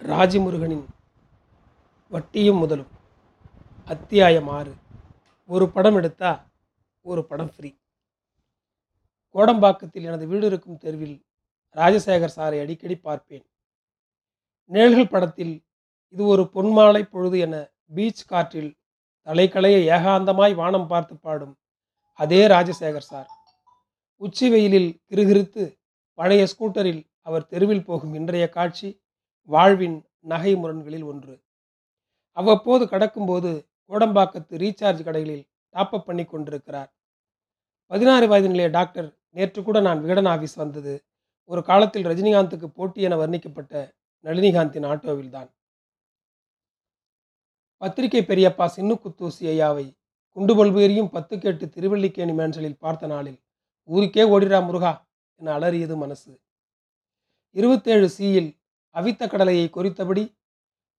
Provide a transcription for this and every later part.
ராஜமுருகனின் வட்டியும் முதலும். அத்தியாயம் ஆறு. ஒரு படம் எடுத்தா ஒரு படம் ஃப்ரீ கோடம்பாக்கத்தில் எனது வீடு இருக்கும் தெருவில் ராஜசேகர் சாரை அடிக்கடி பார்ப்பேன். நிழல்கள் படத்தில் இது ஒரு பொன்மாலை பொழுது என பீச் காற்றில் தலைக்களைய ஏகாந்தமாய் வானம் பார்த்து பாடும் அதே ராஜசேகர் சார். உச்சி வெயிலில் கிருகிருத்து பழைய ஸ்கூட்டரில் அவர் தெருவில் போகும் இன்றைய காட்சி வாழ்வின் நகை முரண்களில் ஒன்று. அவ்வப்போது கடக்கும்போது கோடம்பாக்கத்து ரீசார்ஜ் கடைகளில் டாப்அப் பண்ணி கொண்டிருக்கிறார். பதினாறு வயது நிலைய டாக்டர் நேற்று கூட நான் விகடன் ஆஃபீஸ் வந்தது. ஒரு காலத்தில் ரஜினிகாந்துக்கு போட்டி என வர்ணிக்கப்பட்ட நளினிகாந்தின் ஆட்டோவில் தான். பத்திரிகை பெரியப்பா சின்னு குத்தூசி ஐயாவை குண்டு பத்து கேட்டு திருவல்லிக்கேணி மேன்சலில் பார்த்த நாளில் ஊருக்கே ஓடிடா முருகா என அலறியது மனசு. இருபத்தேழு சியில் அவித்த கடலையை கொறித்தபடி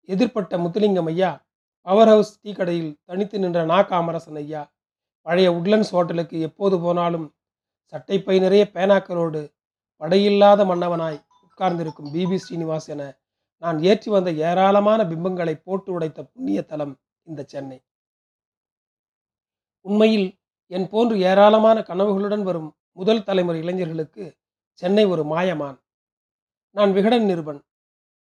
எதிர்ப்பட்ட முத்துலிங்கம் ஐயா பவர் ஹவுஸ் டீ கடையில் தனித்து நின்ற நா காமரசன் ஐயா பழைய உட்லண்ட்ஸ் ஹோட்டலுக்கு எப்போது போனாலும் சட்டைப்பை நிறைய பேனாக்களோடு படையில்லாத மன்னவனாய் உட்கார்ந்திருக்கும் பிபி ஸ்ரீனிவாஸ் என நான் ஏற்றி வந்த ஏராளமான பிம்பங்களை போட்டு உடைத்த புண்ணிய தலம் இந்த சென்னை. உண்மையில் என் போன்று ஏராளமான கனவுகளுடன் வரும் முதல் தலைமுறை இளைஞர்களுக்கு சென்னை ஒரு மாயமான். நான் விகடன் நிருபன்.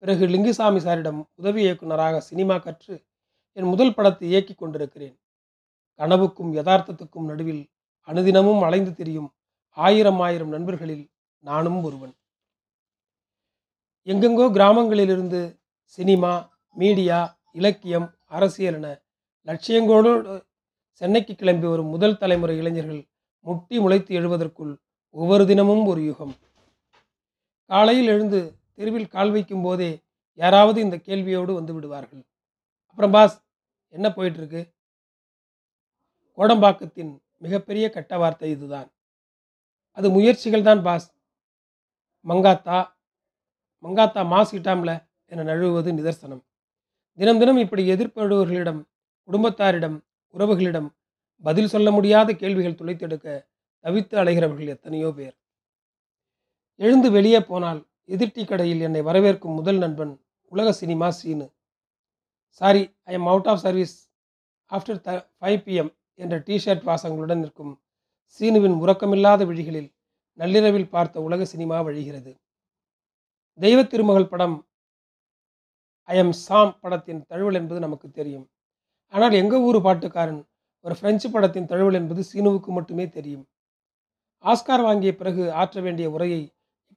பிறகு லிங்குசாமி சாரிடம் உதவி இயக்குனராக சினிமா கற்று என் முதல் படத்தை இயக்கிக் கொண்டிருக்கிறேன். கனவுக்கும் யதார்த்தத்துக்கும் நடுவில் அனுதினமும் அலைந்து திரியும் ஆயிரம் ஆயிரம் நண்பர்களில் நானும் ஒருவன். எங்கெங்கோ கிராமங்களிலிருந்து சினிமா மீடியா இலக்கியம் அரசியல் என லட்சியங்களோடு சென்னைக்கு கிளம்பி வரும் முதல் தலைமுறை இளைஞர்கள் முட்டி முளைத்து எழுவதற்குள் ஒவ்வொரு தினமும் ஒரு யுகம். காலையில் எழுந்து தெருவில் கால் வைக்கும் போதே யாராவது இந்த கேள்வியோடு வந்து விடுவார்கள். அப்புறம் பாஸ் என்ன போயிட்டுருக்கு? கோடம்பாக்கத்தின் மிகப்பெரிய கெட்ட வார்த்தை இதுதான். அது முயற்சிகள் தான் பாஸ். மங்காத்தா மங்காத்தா மாஸ் இட்டாம்ல என நழுவுவது நிதர்சனம். தினம் தினம் இப்படி எதிர்ப்படுபவர்களிடம் குடும்பத்தாரிடம் உறவுகளிடம் பதில் சொல்ல முடியாத கேள்விகள் துளைத்தெடுக்க தவித்து அலைகிறவர்கள் எத்தனையோ பேர். எழுந்து வெளியே போனால் எதிர்ட்டி கடையில் என்னை வரவேற்கும் முதல் நண்பன் உலக cinema Seenu. Sorry I am out of service after the five PM என்ற டிஷர்ட் வாசங்களுடன் நிற்கும் சீனுவின் உறக்கமில்லாத விழிகளில் நள்ளிரவில் பார்த்த உலக சினிமா வழிகிறது. தெய்வ திருமகள் படம் ஐ எம் சாம் படத்தின் தழுவல் என்பது நமக்கு தெரியும். ஆனால் எங்கள் ஊர் பாட்டுக்காரன் ஒரு பிரெஞ்சு படத்தின் தழுவல் என்பது சீனுவுக்கு மட்டுமே தெரியும். ஆஸ்கார் வாங்கிய பிறகு ஆற்ற வேண்டிய உரையை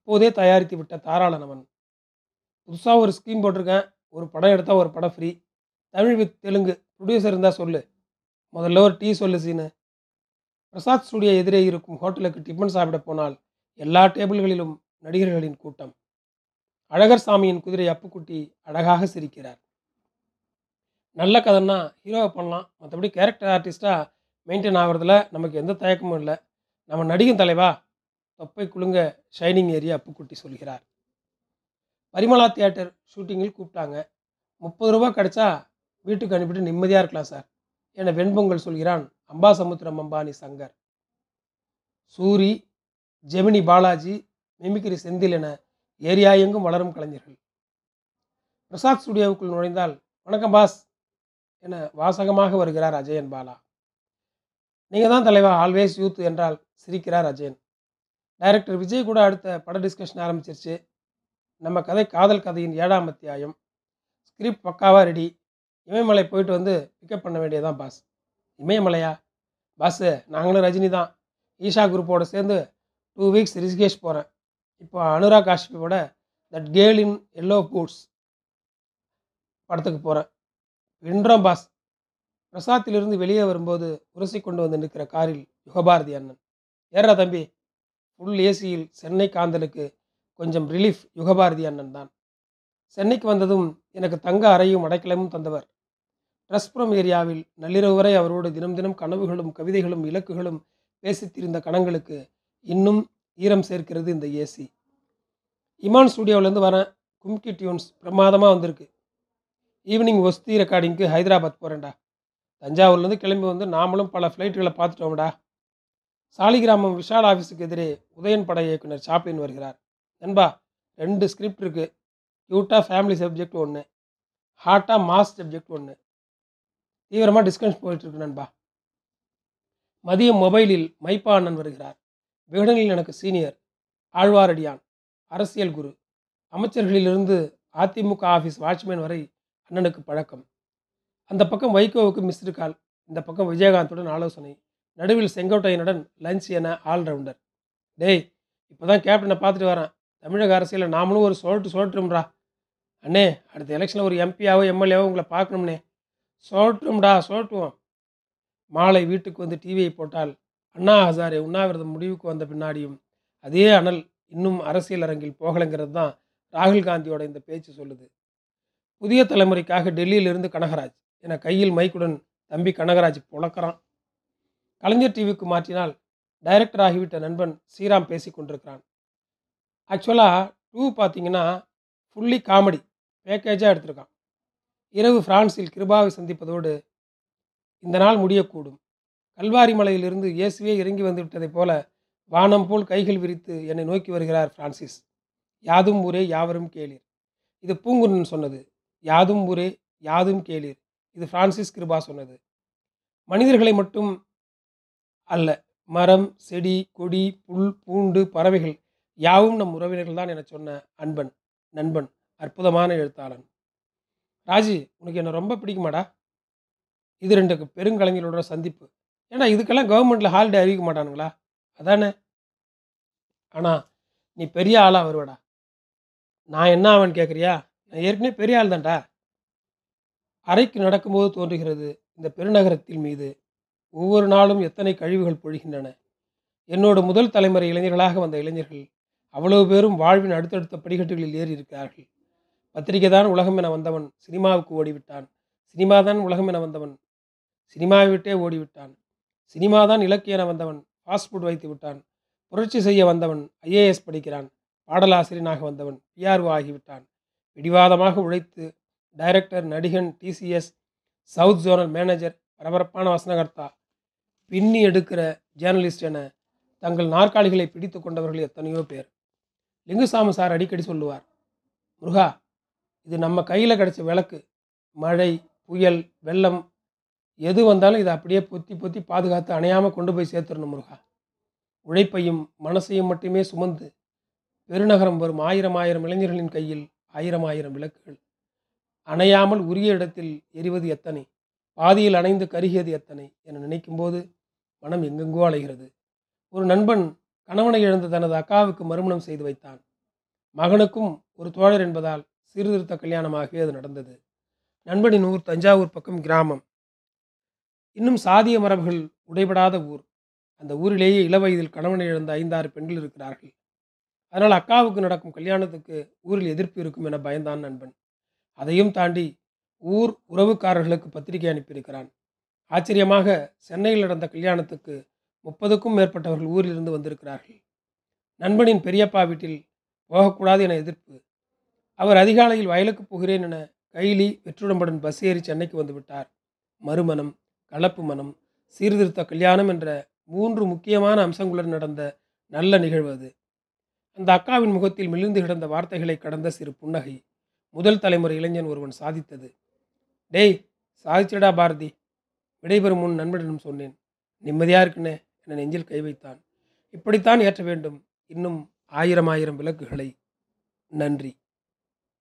இப்போதே தயாரித்து விட்ட தாராளனவன் புதுசாக ஒரு ஸ்கீம் போட்டிருக்கேன். ஒரு படம் எடுத்தால் ஒரு படம் free Tamil with Telugu. Producer இருந்தால் சொல்லு. முதல்ல ஒரு டீ சொல்லு சீனு. பிரசாத் ஸ்டுடியோ எதிரே இருக்கும் ஹோட்டலுக்கு டிஃபன் சாப்பிட போனால் எல்லா டேபிள்களிலும் நடிகர்களின் கூட்டம். அழகர் சாமியின் குதிரை அப்புக்குட்டி அழகாக சிரிக்கிறார். நல்ல கதைன்னா ஹீரோவை பண்ணலாம். மற்றபடி கேரக்டர் ஆர்டிஸ்ட்டாக மெயின்டைன் ஆகிறதுல நமக்கு எந்த தயக்கமும் இல்லை. நம்ம நடிகன் தலைவா தொப்பை குலுங்க ஷைனிங் ஏரியா அப்புக்குட்டி சொல்கிறார். பரிமளா தியேட்டர் ஷூட்டிங்கில் கூப்பிட்டாங்க. முப்பது ரூபா கிடைச்சா வீட்டுக்கு அனுப்பிட்டு நிம்மதியாக இருக்கலாம் சார் என வெண்பொங்கல் சொல்கிறான் அம்பாசமுத்திரம் அம்பானி சங்கர். சூரி ஜெமினி பாலாஜி மிமிக்ரி செந்தில் என ஏரியா எங்கும் வளரும் கலைஞர்கள். பிரசாத் ஸ்டுடியோவுக்குள் நுழைந்தால் வணக்கம் பாஸ் என வாசகமாக வருகிறார் அஜயன் பாலா. நீங்கள் தான் தலைவா ஆல்வேஸ் யூத் என்றால் சிரிக்கிறார் அஜயன். டைரக்டர் விஜய் கூட அடுத்த பட டிஸ்கஷன் ஆரம்பிச்சிருச்சு. நம்ம கதை காதல் கதையின் ஏழாம் அத்தியாயம். ஸ்கிரிப்ட் பக்காவாக ரெடி இமயமலை போயிட்டு வந்து பிக்கப் பண்ண வேண்டியதான் பாஸ் இமயமலையா? பாஸு நாங்களும் ரஜினி தான். ஈஷா குரூப்போடு சேர்ந்து டூ வீக்ஸ் ரிஷிகேஷ் போகிறேன் இப்போ Anurag காஷ்யப்போட that girl in yellow boots படத்துக்கு போகிறேன் வென்றோம் பாஸ் பிரசாத்திலிருந்து வெளியே வரும்போது உரசி கொண்டு வந்து நிற்கிற காரில் யுகபாரதி அண்ணன். ஏறா தம்பி ஃபுல் ஏசியில் சென்னை காந்தலுக்கு கொஞ்சம் ரிலீஃப் யுகபாரதி அண்ணன் தான். சென்னைக்கு வந்ததும் எனக்கு தங்க அறையும் அடைக்கலமும் தந்தவர். ட்ரஸ்புரம் ஏரியாவில் நள்ளிரவு வரை அவரோடு தினம் தினம் கனவுகளும் கவிதைகளும் இலக்குகளும் பேசித்திருந்த கணங்களுக்கு இன்னும் ஈரம் சேர்க்கிறது இந்த ஏசி. இமான் ஸ்டுடியோவிலேருந்து வரேன் கும்கி டியூன்ஸ் பிரமாதமாக வந்திருக்கு. ஈவினிங் ஒஸ்தி ரெக்கார்டிங்க்கு ஹைதராபாத் போகிறேன்டா தஞ்சாவூர்லேருந்து கிளம்பி வந்து நாமளும் பல ஃப்ளைட்டுகளை பார்த்துட்டோம்டா. சாலிகிராமம் விஷால் ஆஃபீஸுக்கு எதிரே உதயன் பட இயக்குனர் ஷாப்பின் வருகிறார். நண்பா ரெண்டு ஸ்கிரிப்ட் இருக்குது க்யூட்டாக ஃபேமிலி சப்ஜெக்ட் ஒன்று ஹாட்டாக மாஸ் சப்ஜெக்ட் ஒன்று தீவிரமாக டிஸ்கஷன் போயிட்டுருக்கு நண்பா. மதியம் மொபைலில் மைப்பா அண்ணன் வருகிறார். விகடனில் எனக்கு சீனியர் ஆழ்வாரடியான் அரசியல் குரு. அமைச்சர்களிலிருந்து அதிமுக ஆஃபீஸ் வாட்ச்மேன் வரை அண்ணனுக்கு பழக்கம். அந்த பக்கம் வைகோவுக்கு மிஸ்டு கால் இந்த பக்கம் விஜயகாந்துடன் ஆலோசனை. நடுவில் செங்கோட்டையனுடன் லஞ்ச் என ஆல்ரவுண்டர் டேய் இப்போ தான் கேப்டனை பார்த்துட்டு வரேன். தமிழக அரசியலில் நாமளும் ஒரு சோழட்டு சொல்லட்டும்டா அண்ணே அடுத்த எலெக்ஷனில் ஒரு எம்பியாவோ எம்எல்ஏவோ உங்களை பார்க்கணும்னே. சொல்லட்டும்டா சொல்லட்டுவோம் மாலை வீட்டுக்கு வந்து டிவியை போட்டால் அண்ணா ஹசாரே உண்ணாவிரதம் முடிவுக்கு வந்த பின்னாடியும் அதே அனல் இன்னும் அரசியல் அரங்கில் போகலைங்கிறது தான் ராகுல் காந்தியோட இந்த பேச்சு சொல்லுது. புதிய தலைமுறைக்காக டெல்லியிலிருந்து கனகராஜ் என கையில் மைக்குடன் தம்பி கனகராஜ் புழக்கிறான். கலைஞர் டிவிக்கு மாற்றினால் டைரக்டர் ஆகிவிட்ட நண்பன் ஸ்ரீராம் பேசி கொண்டிருக்கிறான். ஆக்சுவலாக டூ பார்த்தீங்கன்னா ஃபுல்லி காமெடி பேக்கேஜாக எடுத்திருக்கான். இரவு பிரான்சில் கிருபாவை சந்திப்பதோடு இந்த நாள் முடியக்கூடும். கல்வாரி மலையிலிருந்து இயேசுவே இறங்கி வந்து விட்டதைப் போல வானம் போல் கைகள் விரித்து என்னை நோக்கி வருகிறார் பிரான்சிஸ். யாதும் ஊரே யாவரும் கேளீர். இது பூங்குன்னன் சொன்னது. யாதும் ஊரே யாதும் கேளீர். இது பிரான்சிஸ் கிருபா சொன்னது. மனிதர்களை மட்டும் அல்ல. மரம் செடி கொடி புல் பூண்டு பறவைகள் யாவும் நம் உறவினர்கள் தான் என சொன்ன அன்பன் நண்பன் அற்புதமான எழுத்தாளன். ராஜி உனக்கு என்ன ரொம்ப பிடிக்குமாடா? இது ரெண்டு பெருங்கலைஞர்களோட சந்திப்பு. ஏன்னா இதுக்கெல்லாம் கவர்மெண்ட்டில் ஹாலிடே அறிவிக்க மாட்டானுங்களா? அதானே? ஆனால் நீ பெரிய ஆளாக வருவடா. நான் என்ன ஆவேன்னு கேட்குறியா நான் ஏற்கனவே பெரிய ஆள் தான்டா அறைக்கு நடக்கும்போது தோன்றுகிறது இந்த பெருநகரத்தின் மீது ஒவ்வொரு நாளும் எத்தனை கழிவுகள் பொழிகின்றன? என்னோட முதல் தலைமுறை இளைஞர்களாக வந்த இளைஞர்கள் அவ்வளவு பேரும் வாழ்வின் அடுத்தடுத்த படிக்கட்டுகளில் ஏறி இருக்கிறார்கள் பத்திரிகை தான் உலகம் என வந்தவன் சினிமாவுக்கு ஓடிவிட்டான். சினிமா தான் உலகம் என வந்தவன் சினிமாவை விட்டே ஓடிவிட்டான். சினிமா தான் இலக்கிய என வந்தவன் ஃபாஸ்ட் ஃபுட் வைத்து விட்டான். புரட்சி செய்ய வந்தவன் ஐஏஎஸ் படிக்கிறான். பாடலாசிரியனாக வந்தவன் பிஆர்ஓ ஆகிவிட்டான். பிடிவாதமாக உழைத்து டைரக்டர் நடிகன் டிசிஎஸ் சவுத் ஜோனல் மேனேஜர் பரபரப்பான வசனகர்த்தா பின்னி எடுக்கிற ஜேர்னலிஸ்ட் என தங்கள் நாற்காலிகளை பிடித்து கொண்டவர்கள் எத்தனையோ பேர். லிங்குசாமி சார் அடிக்கடி சொல்லுவார் முருகா இது நம்ம கையில் கிடைச்ச விளக்கு மழை புயல் வெள்ளம் எது வந்தாலும் இதை அப்படியே பொத்தி பொத்தி பாதுகாத்து அணையாமல் கொண்டு போய் சேர்த்துடணும் முருகா. உழைப்பையும் மனசையும் மட்டுமே சுமந்து பெருநகரம் வரும் ஆயிரம் ஆயிரம் இளைஞர்களின் கையில் ஆயிரம் ஆயிரம் விளக்குகள். அணையாமல் உரிய இடத்தில் எரிவது எத்தனை? பாதியில் அணைந்து கருகியது எத்தனை என நினைக்கும்போது மனம் எங்கெங்கோ அலைகிறது. ஒரு நண்பன் கணவனை இழந்த தனது அக்காவுக்கு மறுமணம் செய்து வைத்தான். மகனுக்கும் ஒரு தோழர் என்பதால் சீர்திருத்த கல்யாணமாக அது நடந்தது. நண்பனின் ஊர் தஞ்சாவூர் பக்கம் கிராமம். இன்னும் சாதிய மரபுகள் உடைபடாத ஊர். அந்த ஊரிலேயே இளவயதில் கணவனை இழந்த ஐந்தாறு பெண்கள் இருக்கிறார்கள். அதனால் அக்காவுக்கு நடக்கும் கல்யாணத்துக்கு ஊரில் எதிர்ப்பு இருக்கும் என பயந்தான் நண்பன். அதையும் தாண்டி ஊர் உறவுக்காரர்களுக்கு பத்திரிகை அனுப்பியிருக்கிறான். ஆச்சரியமாக சென்னையில் நடந்த கல்யாணத்துக்கு முப்பதுக்கும் மேற்பட்டவர்கள் ஊரிலிருந்து வந்திருக்கிறார்கள். நண்பனின் பெரியப்பா வீட்டில் போகக்கூடாது என எதிர்ப்பு. அவர் அதிகாலையில் வயலுக்கு போகிறேன் என கைலி வெற்றுடம்புடன் பஸ் ஏறி சென்னைக்கு வந்துவிட்டார் மறுமணம் கலப்பு மனம் சீர்திருத்த கல்யாணம் என்ற மூன்று முக்கியமான அம்சங்களுடன் நடந்த நல்ல நிகழ்வு அது. அந்த அக்காவின் முகத்தில் மிளிர்ந்து கிடந்த வார்த்தைகளை கடந்த சிறு புன்னகை முதல் தலைமுறை இளைஞன் ஒருவன் சாதித்தது. டேய் சாதிச்சடா பாரதி. விடைபெறும் முன் நண்பனிடம் சொன்னேன். நிம்மதியாக இருக்குன்னு என நெஞ்சில் கை வைத்தான். இப்படித்தான் ஏற்ற வேண்டும். இன்னும் ஆயிரம் ஆயிரம் விளக்குகளை. நன்றி.